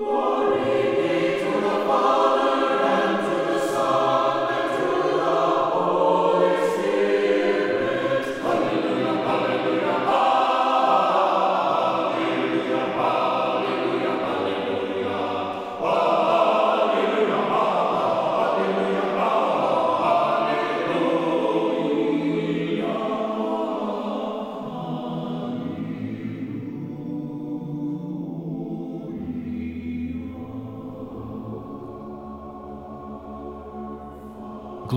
Lord.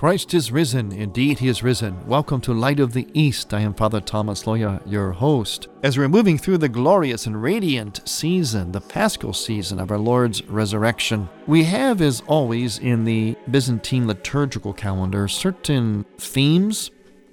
Christ is risen. Indeed, he is risen. Welcome to Light of the East. I am Father Thomas Loya, your host. As we're moving through the glorious and radiant season, the paschal season of our Lord's resurrection, we have, as always, in the Byzantine liturgical calendar, certain themes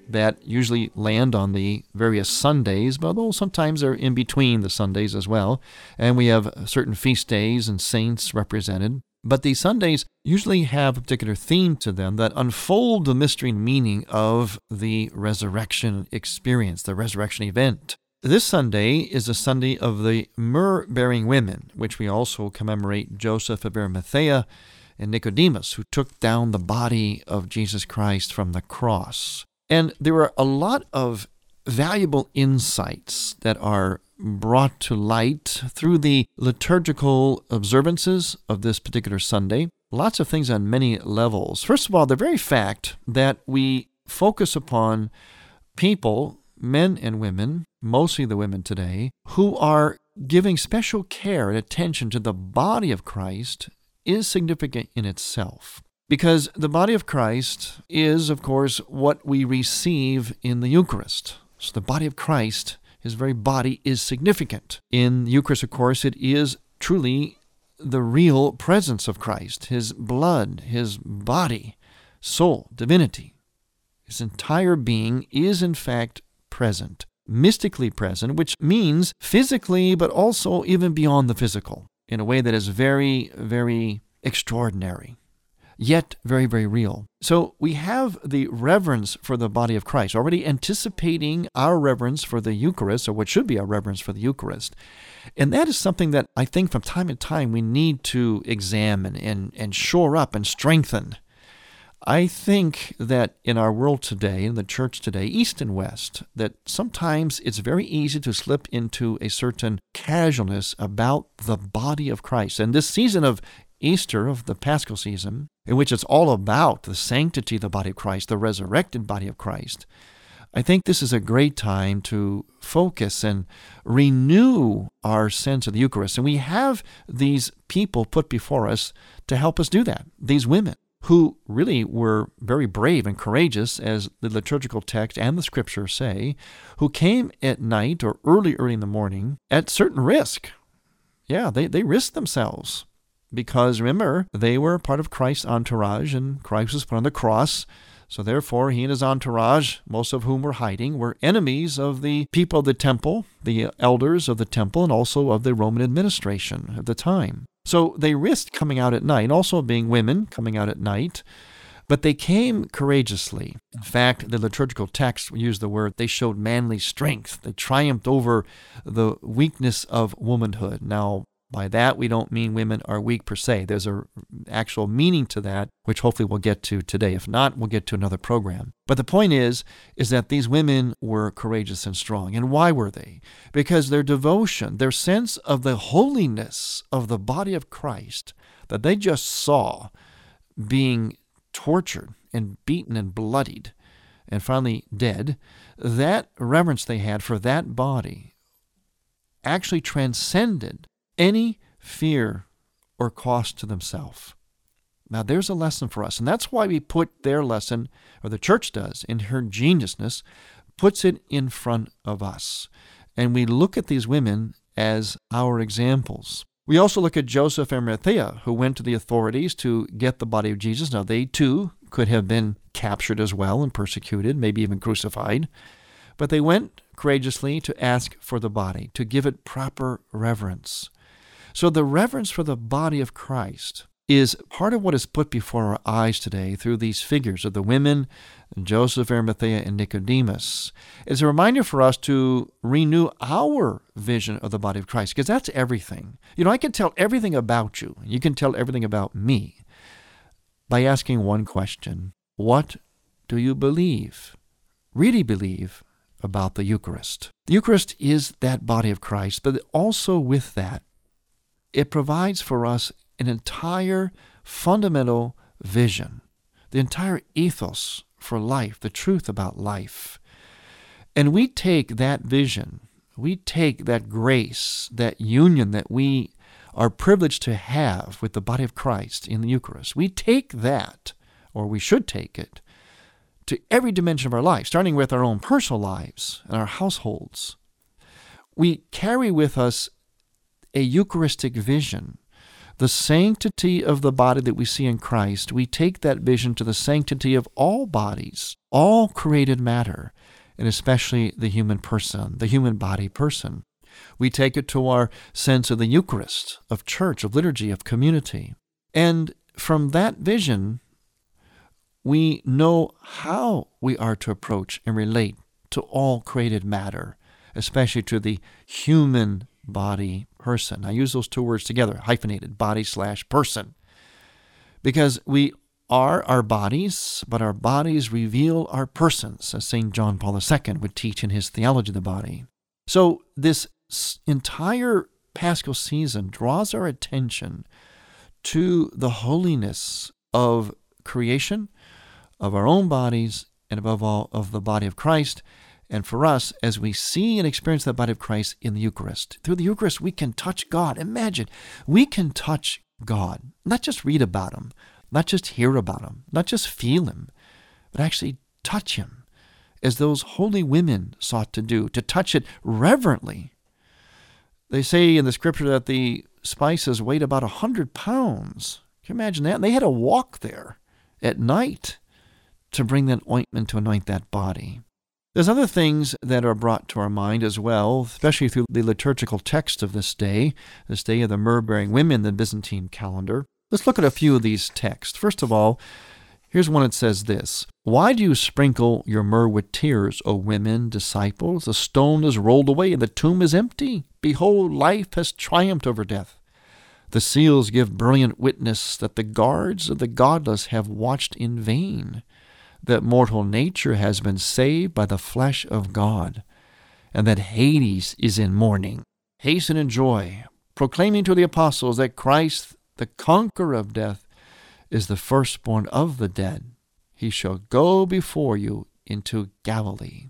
that usually land on the various Sundays, but although sometimes they're in between the Sundays as well. And we have certain feast days and saints represented. But these Sundays usually have a particular theme to them that unfold the mystery and meaning of the resurrection experience, the resurrection event. This Sunday is a Sunday of the myrrh bearing women, which we also commemorate Joseph of Arimathea and Nicodemus, who took down the body of Jesus Christ from the cross. And there are a lot of valuable insights that are brought to light through the liturgical observances of this particular Sunday. Lots of things on many levels. First of all, the very fact that we focus upon people, men and women, mostly the women today, who are giving special care and attention to the body of Christ is significant in itself. Because the body of Christ is, of course, what we receive in the Eucharist. So the body of Christ his very body is significant. In the Eucharist, of course, it is truly the real presence of Christ, his blood, his body, soul, divinity. His entire being is, in fact, present, mystically present, which means physically, but also even beyond the physical, in a way that is very, very extraordinary yet very, very real. So we have the reverence for the body of Christ, already anticipating our reverence for the Eucharist, or what should be our reverence for the Eucharist. And that is something that I think from time to time we need to examine and, and shore up and strengthen. I think that in our world today, in the church today, East and West, that sometimes it's very easy to slip into a certain casualness about the body of Christ. And this season of Easter, of the Paschal season, in which it's all about the sanctity of the body of Christ, the resurrected body of Christ, I think this is a great time to focus and renew our sense of the Eucharist. And we have these people put before us to help us do that, these women who really were very brave and courageous, as the liturgical text and the scriptures say, who came at night or early, early in the morning at certain risk. Yeah, they, they risked themselves because remember, they were part of Christ's entourage, and Christ was put on the cross. So therefore, he and his entourage, most of whom were hiding, were enemies of the people of the temple, the elders of the temple, and also of the Roman administration at the time. So they risked coming out at night, also being women coming out at night, but they came courageously. In fact, the liturgical text used the word they showed manly strength. They triumphed over the weakness of womanhood. Now, By that, we don't mean women are weak per se. There's a actual meaning to that, which hopefully we'll get to today. If not, we'll get to another program. But the point is, is that these women were courageous and strong. And why were they? Because their devotion, their sense of the holiness of the body of Christ that they just saw being tortured and beaten and bloodied and finally dead, that reverence they had for that body actually transcended any fear or cost to themselves. Now, there's a lesson for us, and that's why we put their lesson, or the church does, in her geniusness, puts it in front of us. And we look at these women as our examples. We also look at Joseph and Arimathea, who went to the authorities to get the body of Jesus. Now, they too could have been captured as well and persecuted, maybe even crucified. But they went courageously to ask for the body, to give it proper reverence. So the reverence for the body of Christ is part of what is put before our eyes today through these figures of the women, Joseph, Arimathea, and Nicodemus. It's a reminder for us to renew our vision of the body of Christ, because that's everything. You know, I can tell everything about you, you can tell everything about me by asking one question What do you believe? Really believe about the Eucharist. The Eucharist is that body of Christ, but also with that, it provides for us an entire fundamental vision, the entire ethos for life, the truth about life. And we take that vision, we take that grace, that union that we are privileged to have with the body of Christ in the Eucharist. We take that, or we should take it, to every dimension of our life, starting with our own personal lives and our households. We carry with us a Eucharistic vision, the sanctity of the body that we see in Christ. We take that vision to the sanctity of all bodies, all created matter, and especially the human person, the human body person. We take it to our sense of the Eucharist, of church, of liturgy, of community. And from that vision, we know how we are to approach and relate to all created matter, especially to the human body person. I use those two words together, hyphenated, body slash person, because we are our bodies, but our bodies reveal our persons, as St. John Paul II would teach in his Theology of the Body. So, this entire Paschal season draws our attention to the holiness of creation of our own bodies and above all of the body of Christ. And for us, as we see and experience the body of Christ in the Eucharist, through the Eucharist, we can touch God. Imagine, we can touch God, not just read about Him, not just hear about Him, not just feel Him, but actually touch Him, as those holy women sought to do, to touch it reverently. They say in the scripture that the spices weighed about a hundred pounds. Can you imagine that? And they had to walk there at night to bring that ointment to anoint that body. There's other things that are brought to our mind as well, especially through the liturgical text of this day, this day of the myrrh bearing women, in the Byzantine calendar. Let's look at a few of these texts. First of all, here's one that says this Why do you sprinkle your myrrh with tears, O women, disciples? The stone is rolled away and the tomb is empty. Behold, life has triumphed over death. The seals give brilliant witness that the guards of the godless have watched in vain that mortal nature has been saved by the flesh of God, and that Hades is in mourning. Hasten in joy, proclaiming to the apostles that Christ, the conqueror of death, is the firstborn of the dead. He shall go before you into Galilee.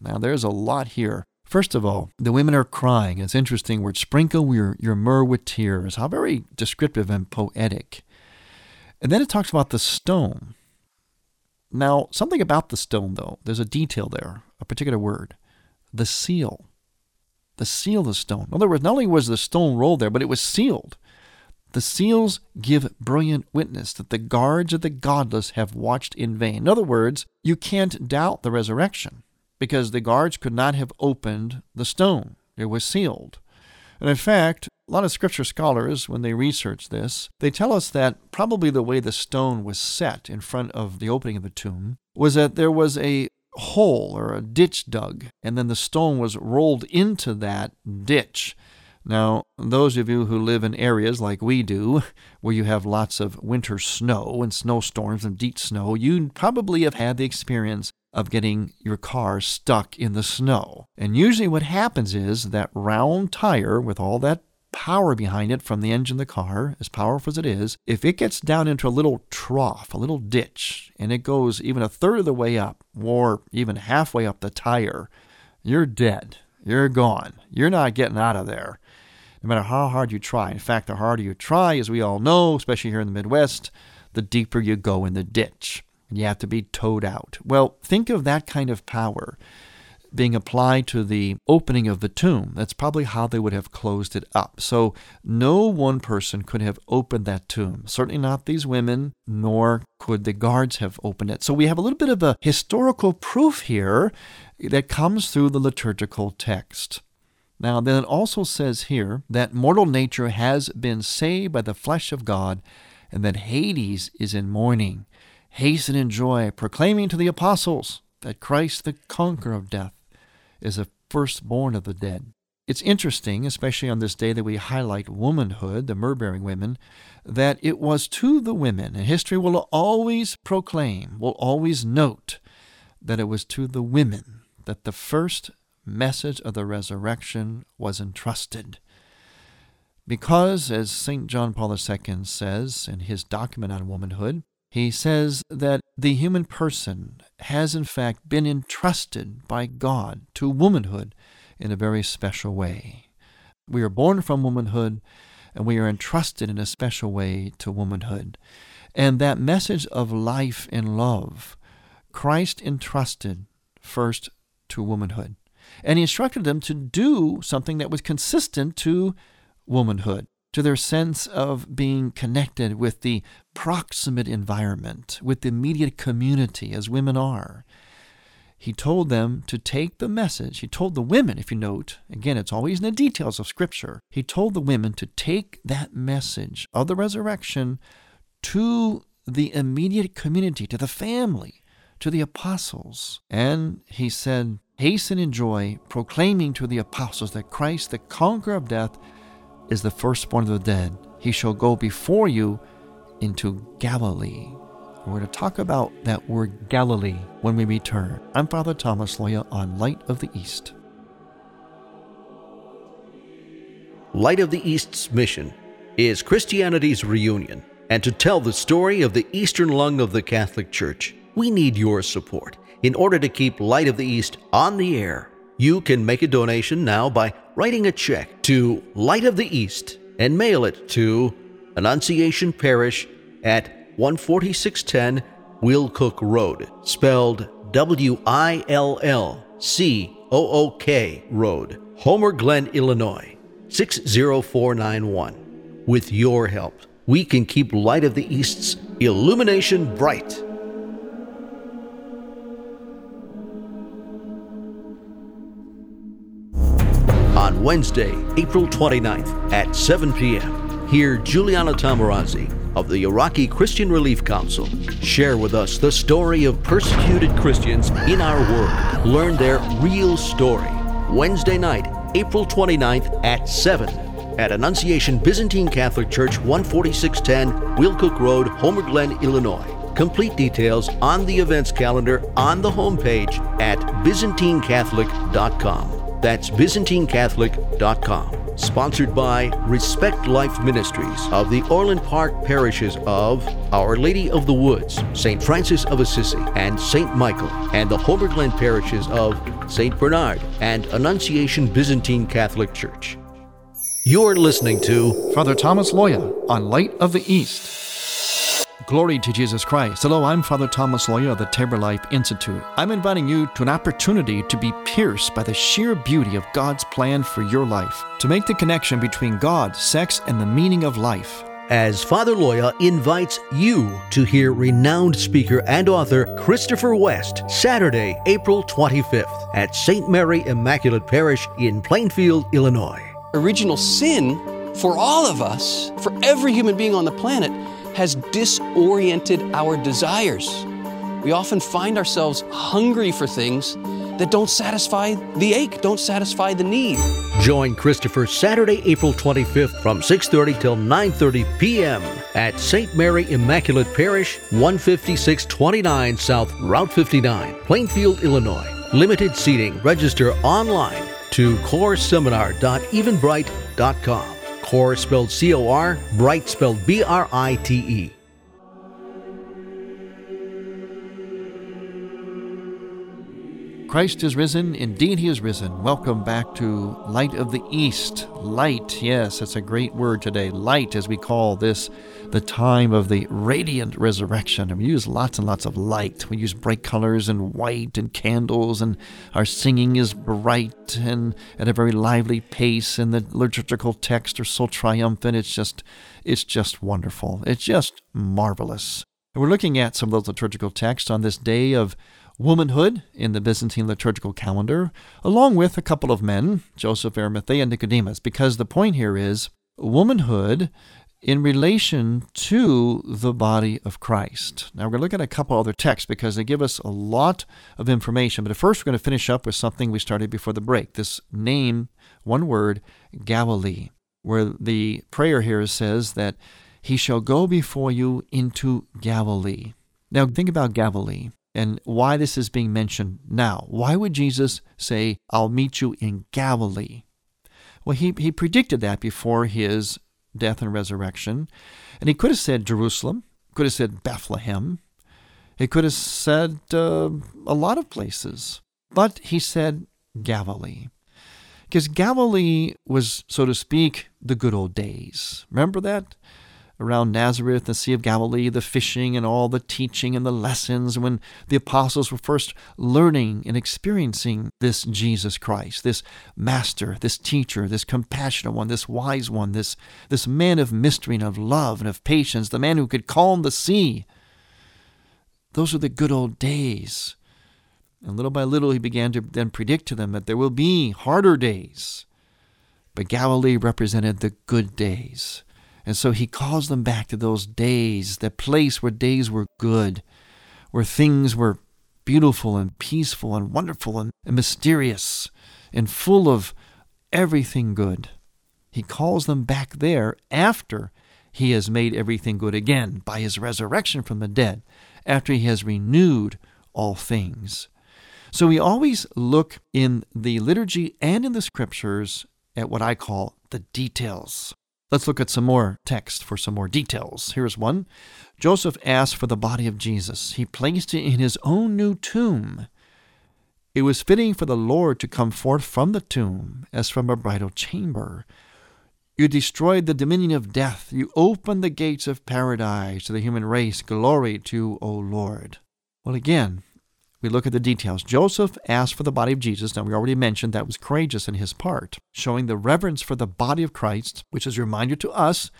Now, there's a lot here. First of all, the women are crying. It's interesting word. Sprinkle your, your myrrh with tears. How very descriptive and poetic. And then it talks about the stone. Now, something about the stone, though, there's a detail there, a particular word the seal. The seal of the stone. In other words, not only was the stone rolled there, but it was sealed. The seals give brilliant witness that the guards of the godless have watched in vain. In other words, you can't doubt the resurrection because the guards could not have opened the stone. It was sealed. And in fact, a lot of scripture scholars, when they research this, they tell us that probably the way the stone was set in front of the opening of the tomb was that there was a hole or a ditch dug, and then the stone was rolled into that ditch. Now, those of you who live in areas like we do, where you have lots of winter snow and snowstorms and deep snow, you probably have had the experience of getting your car stuck in the snow. And usually, what happens is that round tire with all that power behind it from the engine of the car, as powerful as it is, if it gets down into a little trough, a little ditch, and it goes even a third of the way up, or even halfway up the tire, you're dead. You're gone. You're not getting out of there no matter how hard you try. In fact, the harder you try, as we all know, especially here in the Midwest, the deeper you go in the ditch. And you have to be towed out. Well, think of that kind of power being applied to the opening of the tomb. That's probably how they would have closed it up. So no one person could have opened that tomb. Certainly not these women, nor could the guards have opened it. So we have a little bit of a historical proof here that comes through the liturgical text. Now, then it also says here that mortal nature has been saved by the flesh of God, and that Hades is in mourning. Hasten in joy, proclaiming to the apostles that Christ, the conqueror of death, is the firstborn of the dead. It's interesting, especially on this day that we highlight womanhood, the myrrh bearing women, that it was to the women, and history will always proclaim, will always note, that it was to the women that the first message of the resurrection was entrusted. Because, as St. John Paul II says in his document on womanhood, he says that the human person has in fact been entrusted by God to womanhood in a very special way. We are born from womanhood and we are entrusted in a special way to womanhood. And that message of life and love, Christ entrusted first to womanhood. And he instructed them to do something that was consistent to womanhood, to their sense of being connected with the proximate environment, with the immediate community, as women are. He told them to take the message. He told the women, if you note, again, it's always in the details of Scripture. He told the women to take that message of the resurrection to the immediate community, to the family, to the apostles. And he said, Hasten in joy, proclaiming to the apostles that Christ, the conqueror of death, is the firstborn of the dead. He shall go before you into Galilee. We're going to talk about that word Galilee when we return. I'm Father Thomas Loya on Light of the East. Light of the East's mission is Christianity's reunion, and to tell the story of the eastern lung of the Catholic Church, we need your support. In order to keep Light of the East on the air, you can make a donation now by writing a check to Light of the East and mail it to Annunciation Parish at 14610 Willcook Road, spelled W I L L C O O K Road, Homer Glen, Illinois 60491. With your help, we can keep Light of the East's illumination bright. Wednesday, April 29th at 7 p.m. Hear Juliana Taimoorazy of the Iraqi Christian Relief Council share with us the story of persecuted Christians in our world. Learn their real story. Wednesday night, April 29th at 7 at Annunciation Byzantine Catholic Church, 14610 Willcook Road, Homer Glen, Illinois. Complete details on the events calendar on the homepage at ByzantineCatholic.com. That's ByzantineCatholic.com. Sponsored by Respect Life Ministries of the Orland Park parishes of Our Lady of the Woods, St. Francis of Assisi, and St. Michael, and the Homer Glen parishes of St. Bernard and Annunciation Byzantine Catholic Church. You're listening to Father Thomas Loya on Light of the East. Glory to Jesus Christ. Hello, I'm Father Thomas Loya of the Tabor Life Institute. I'm inviting you to an opportunity to be pierced by the sheer beauty of God's plan for your life, to make the connection between God, sex, and the meaning of life. As Father Loya invites you to hear renowned speaker and author Christopher West Saturday, April 25th at St. Mary Immaculate Parish in Plainfield, Illinois. Original sin for all of us, for every human being on the planet, has disoriented our desires. We often find ourselves hungry for things that don't satisfy the ache, don't satisfy the need. Join Christopher Saturday, April 25th from 6:30 till 9:30 p.m. at St. Mary Immaculate Parish, 15629 South Route 59, Plainfield, Illinois. Limited seating. Register online to coreseminar.eventbrite.com. Core spelled C-O-R, Bright spelled B-R-I-T-E. Christ is risen. Indeed, he is risen. Welcome back to Light of the East. Light, yes, it's a great word today. Light, as we call this, the time of the radiant resurrection. And we use lots and lots of light. We use bright colors and white and candles, and our singing is bright and at a very lively pace. And the liturgical texts are so triumphant. It's just, it's just wonderful. It's just marvelous. And we're looking at some of those liturgical texts on this day of womanhood in the Byzantine liturgical calendar, along with a couple of men, Joseph, Arimathea, and Nicodemus, because the point here is womanhood in relation to the body of Christ. Now, we're going to look at a couple other texts because they give us a lot of information. But first, we're going to finish up with something we started before the break this name, one word, Galilee, where the prayer here says that he shall go before you into Galilee. Now, think about Galilee and why this is being mentioned now. Why would Jesus say, I'll meet you in Galilee? Well, he, he predicted that before his death and resurrection. And he could have said Jerusalem, could have said Bethlehem, he could have said uh, a lot of places. But he said Galilee. Because Galilee was, so to speak, the good old days. Remember that? Around Nazareth, the Sea of Galilee, the fishing and all the teaching and the lessons, when the apostles were first learning and experiencing this Jesus Christ, this master, this teacher, this compassionate one, this wise one, this, this man of mystery and of love and of patience, the man who could calm the sea. Those are the good old days. And little by little, he began to then predict to them that there will be harder days. But Galilee represented the good days and so he calls them back to those days, that place where days were good, where things were beautiful and peaceful and wonderful and, mysterious and full of everything good. He calls them back there after he has made everything good again by his resurrection from the dead, after he has renewed all things. So we always look in the liturgy and in the scriptures at what I call the details. Let's look at some more text for some more details. Here's one Joseph asked for the body of Jesus. He placed it in his own new tomb. It was fitting for the Lord to come forth from the tomb as from a bridal chamber. You destroyed the dominion of death. You opened the gates of paradise to the human race. Glory to, you, O Lord. Well, again, we look at the details. Joseph asked for the body of Jesus. Now, we already mentioned that was courageous in his part, showing the reverence for the body of Christ, which is a reminder to us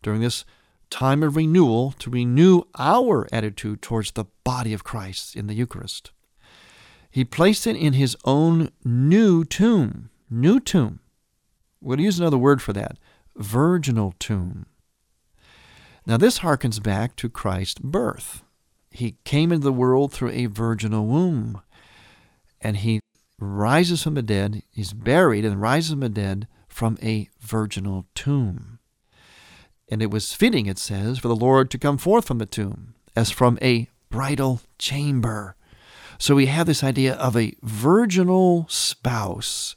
during this time of renewal to renew our attitude towards the body of Christ in the Eucharist. He placed it in his own new tomb. New tomb. To use another word for that virginal tomb. Now, this harkens back to Christ's birth. He came into the world through a virginal womb. And he rises from the dead, he's buried and rises from the dead from a virginal tomb. And it was fitting, it says, for the Lord to come forth from the tomb as from a bridal chamber. So we have this idea of a virginal spouse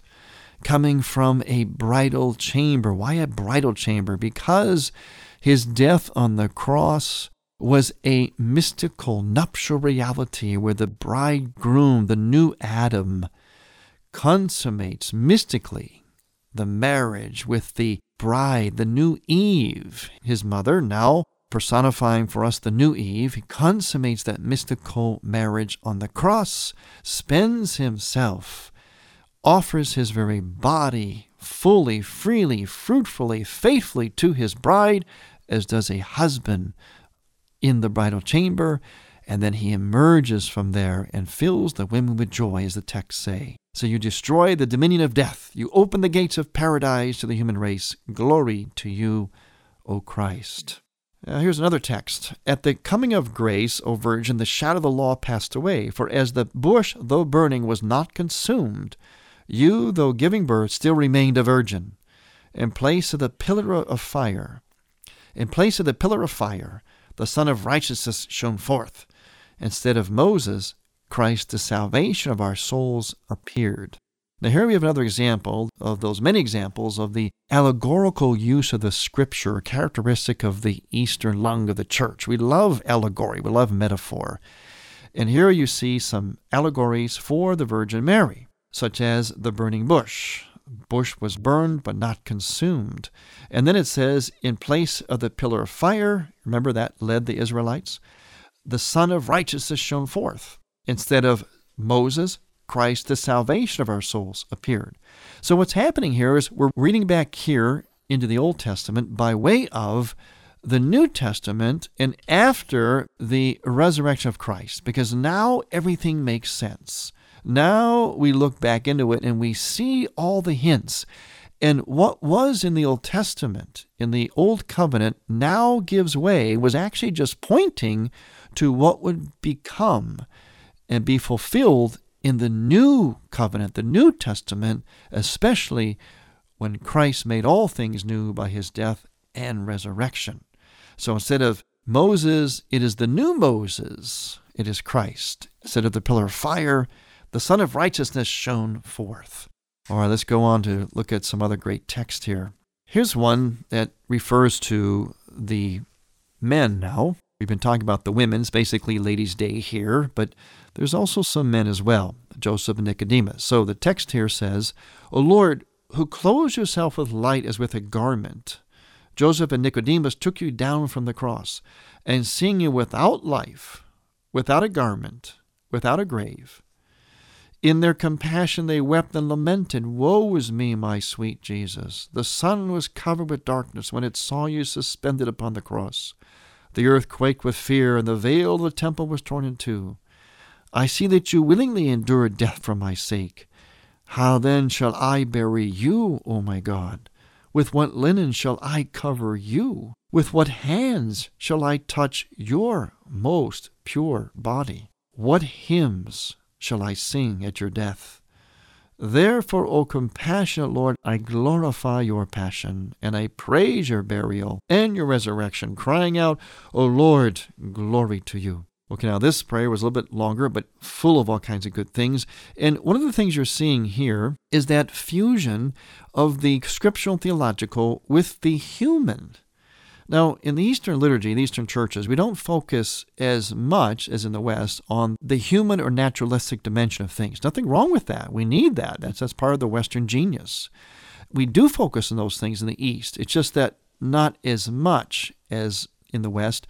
coming from a bridal chamber. Why a bridal chamber? Because his death on the cross was a mystical nuptial reality where the bridegroom, the new Adam, consummates mystically the marriage with the bride, the new Eve, his mother, now personifying for us the new Eve. He consummates that mystical marriage on the cross, spends himself, offers his very body fully, freely, fruitfully, faithfully to his bride, as does a husband in the bridal chamber, and then he emerges from there and fills the women with joy, as the texts say. So you destroy the dominion of death. You open the gates of paradise to the human race. Glory to you, O Christ. Here's another text. At the coming of grace, O Virgin, the shadow of the law passed away. For as the bush, though burning, was not consumed, you, though giving birth, still remained a virgin. In place of the pillar of fire, in place of the pillar of fire, the Sun of Righteousness shone forth. Instead of Moses, Christ, the salvation of our souls, appeared. Now, here we have another example of those many examples of the allegorical use of the scripture, characteristic of the Eastern lung of the church. We love allegory, we love metaphor. And here you see some allegories for the Virgin Mary, such as the burning bush. Bush was burned but not consumed. And then it says, in place of the pillar of fire, remember that led the Israelites, the Sun of Righteousness shone forth. Instead of Moses, Christ, the salvation of our souls, appeared. So what's happening here is we're reading back here into the Old Testament by way of the New Testament and after the resurrection of Christ, because now everything makes sense. Now we look back into it and we see all the hints. And what was in the Old Testament, in the Old Covenant, now gives way, was actually just pointing to what would become and be fulfilled in the new covenant, the New Testament, especially when Christ made all things new by his death and resurrection. So instead of Moses, it is the new Moses, it is Christ. Instead of the pillar of fire, the Sun of Righteousness shone forth. All right, let's go on to look at some other great text here. Here's one that refers to the men now. We've been talking about the women's, basically Ladies' Day here, but there's also some men as well, Joseph and Nicodemus. So the text here says, O Lord, who clothes yourself with light as with a garment, Joseph and Nicodemus took you down from the cross, and seeing you without life, without a garment, without a grave, in their compassion they wept and lamented, Woe is me, my sweet Jesus! The sun was covered with darkness when it saw you suspended upon the cross. The earth quaked with fear, and the veil of the temple was torn in two. I see that you willingly endured death for my sake. How then shall I bury you, O my God? With what linen shall I cover you? With what hands shall I touch your most pure body? What hymns shall I sing at your death? Therefore, O compassionate Lord, I glorify your passion, and I praise your burial and your resurrection, crying out, O Lord, glory to you. Okay, now this prayer was a little bit longer, but full of all kinds of good things. And one of the things you're seeing here is that fusion of the scriptural theological with the human. Now, in the Eastern liturgy, in Eastern churches, we don't focus as much as in the West on the human or naturalistic dimension of things. Nothing wrong with that. We need that. That's, that's part of the Western genius. We do focus on those things in the East. It's just that not as much as in the West.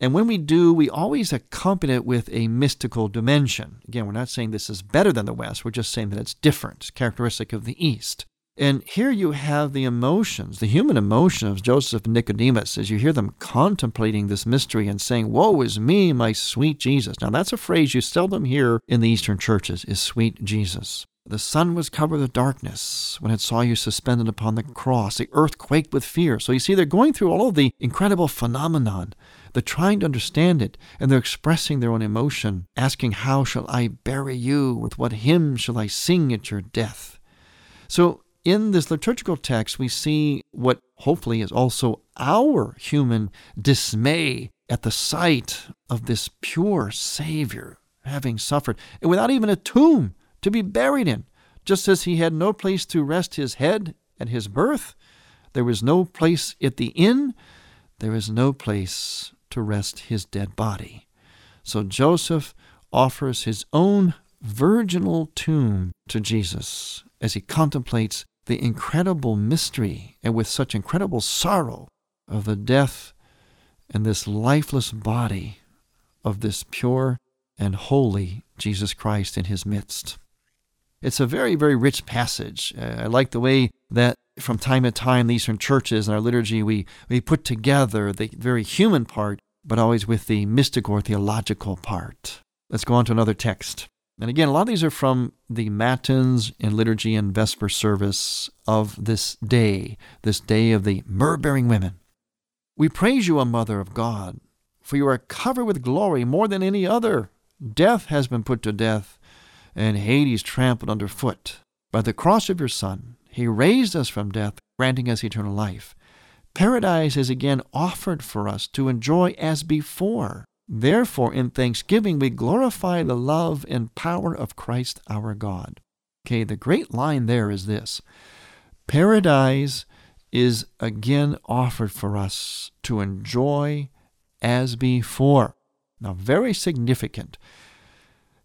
And when we do, we always accompany it with a mystical dimension. Again, we're not saying this is better than the West, we're just saying that it's different, characteristic of the East. And here you have the emotions, the human emotion of Joseph and Nicodemus as you hear them contemplating this mystery and saying, Woe is me, my sweet Jesus. Now, that's a phrase you seldom hear in the Eastern churches, is sweet Jesus. The sun was covered with darkness when it saw you suspended upon the cross. The earth quaked with fear. So you see, they're going through all of the incredible phenomenon they're trying to understand it, and they're expressing their own emotion, asking, How shall I bury you? With what hymn shall I sing at your death? So, in this liturgical text, we see what hopefully is also our human dismay at the sight of this pure Savior having suffered, and without even a tomb to be buried in. Just as he had no place to rest his head at his birth, there was no place at the inn, there is no place to rest his dead body. So Joseph offers his own virginal tomb to Jesus as he contemplates the incredible mystery and with such incredible sorrow of the death and this lifeless body of this pure and holy Jesus Christ in his midst. It's a very, very rich passage. Uh, I like the way that from time to time, the Eastern churches and our liturgy, we, we put together the very human part but always with the mystical or theological part. Let's go on to another text. And again, a lot of these are from the Matins and Liturgy and Vesper service of this day, this day of the myrrh bearing women. We praise you, O Mother of God, for you are covered with glory more than any other. Death has been put to death, and Hades trampled underfoot. By the cross of your Son, he raised us from death, granting us eternal life. Paradise is again offered for us to enjoy as before. Therefore, in thanksgiving, we glorify the love and power of Christ our God. Okay, the great line there is this Paradise is again offered for us to enjoy as before. Now, very significant.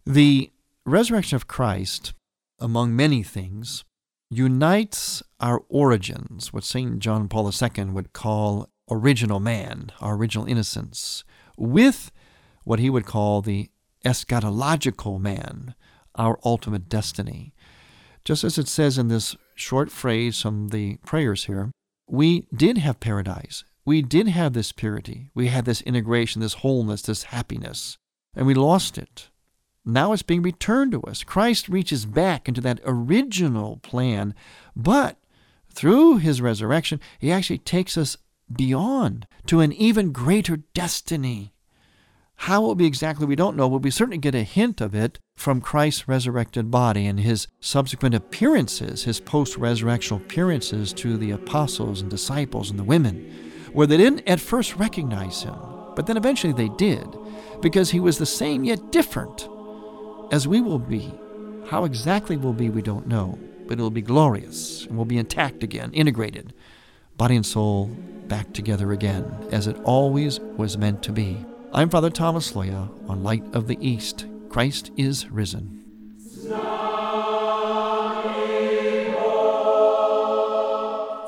The resurrection of Christ, among many things, unites our origins, what St. John Paul II would call original man, our original innocence, with what he would call the eschatological man, our ultimate destiny. Just as it says in this short phrase from the prayers here, we did have paradise. We did have this purity. We had this integration, this wholeness, this happiness, and we lost it. Now it's being returned to us. Christ reaches back into that original plan, but through his resurrection, he actually takes us beyond to an even greater destiny. How it will be exactly, we don't know, but we certainly get a hint of it from Christ's resurrected body and his subsequent appearances, his post resurrectional appearances to the apostles and disciples and the women, where they didn't at first recognize him, but then eventually they did, because he was the same yet different as we will be. How exactly we'll be, we don't know, but it'll be glorious and we'll be intact again, integrated, body and soul back together again, as it always was meant to be. I'm Father Thomas Loya on Light of the East. Christ is risen.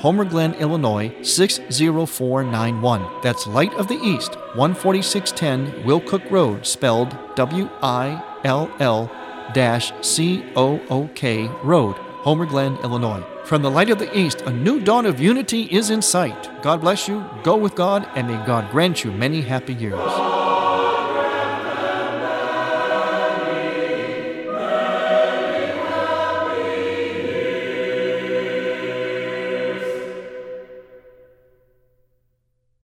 Homer Glen, Illinois 60491. That's Light of the East, 14610 Will Cook Road, spelled W I L L C O O K Road, Homer Glen, Illinois. From the Light of the East, a new dawn of unity is in sight. God bless you, go with God, and may God grant you many happy years.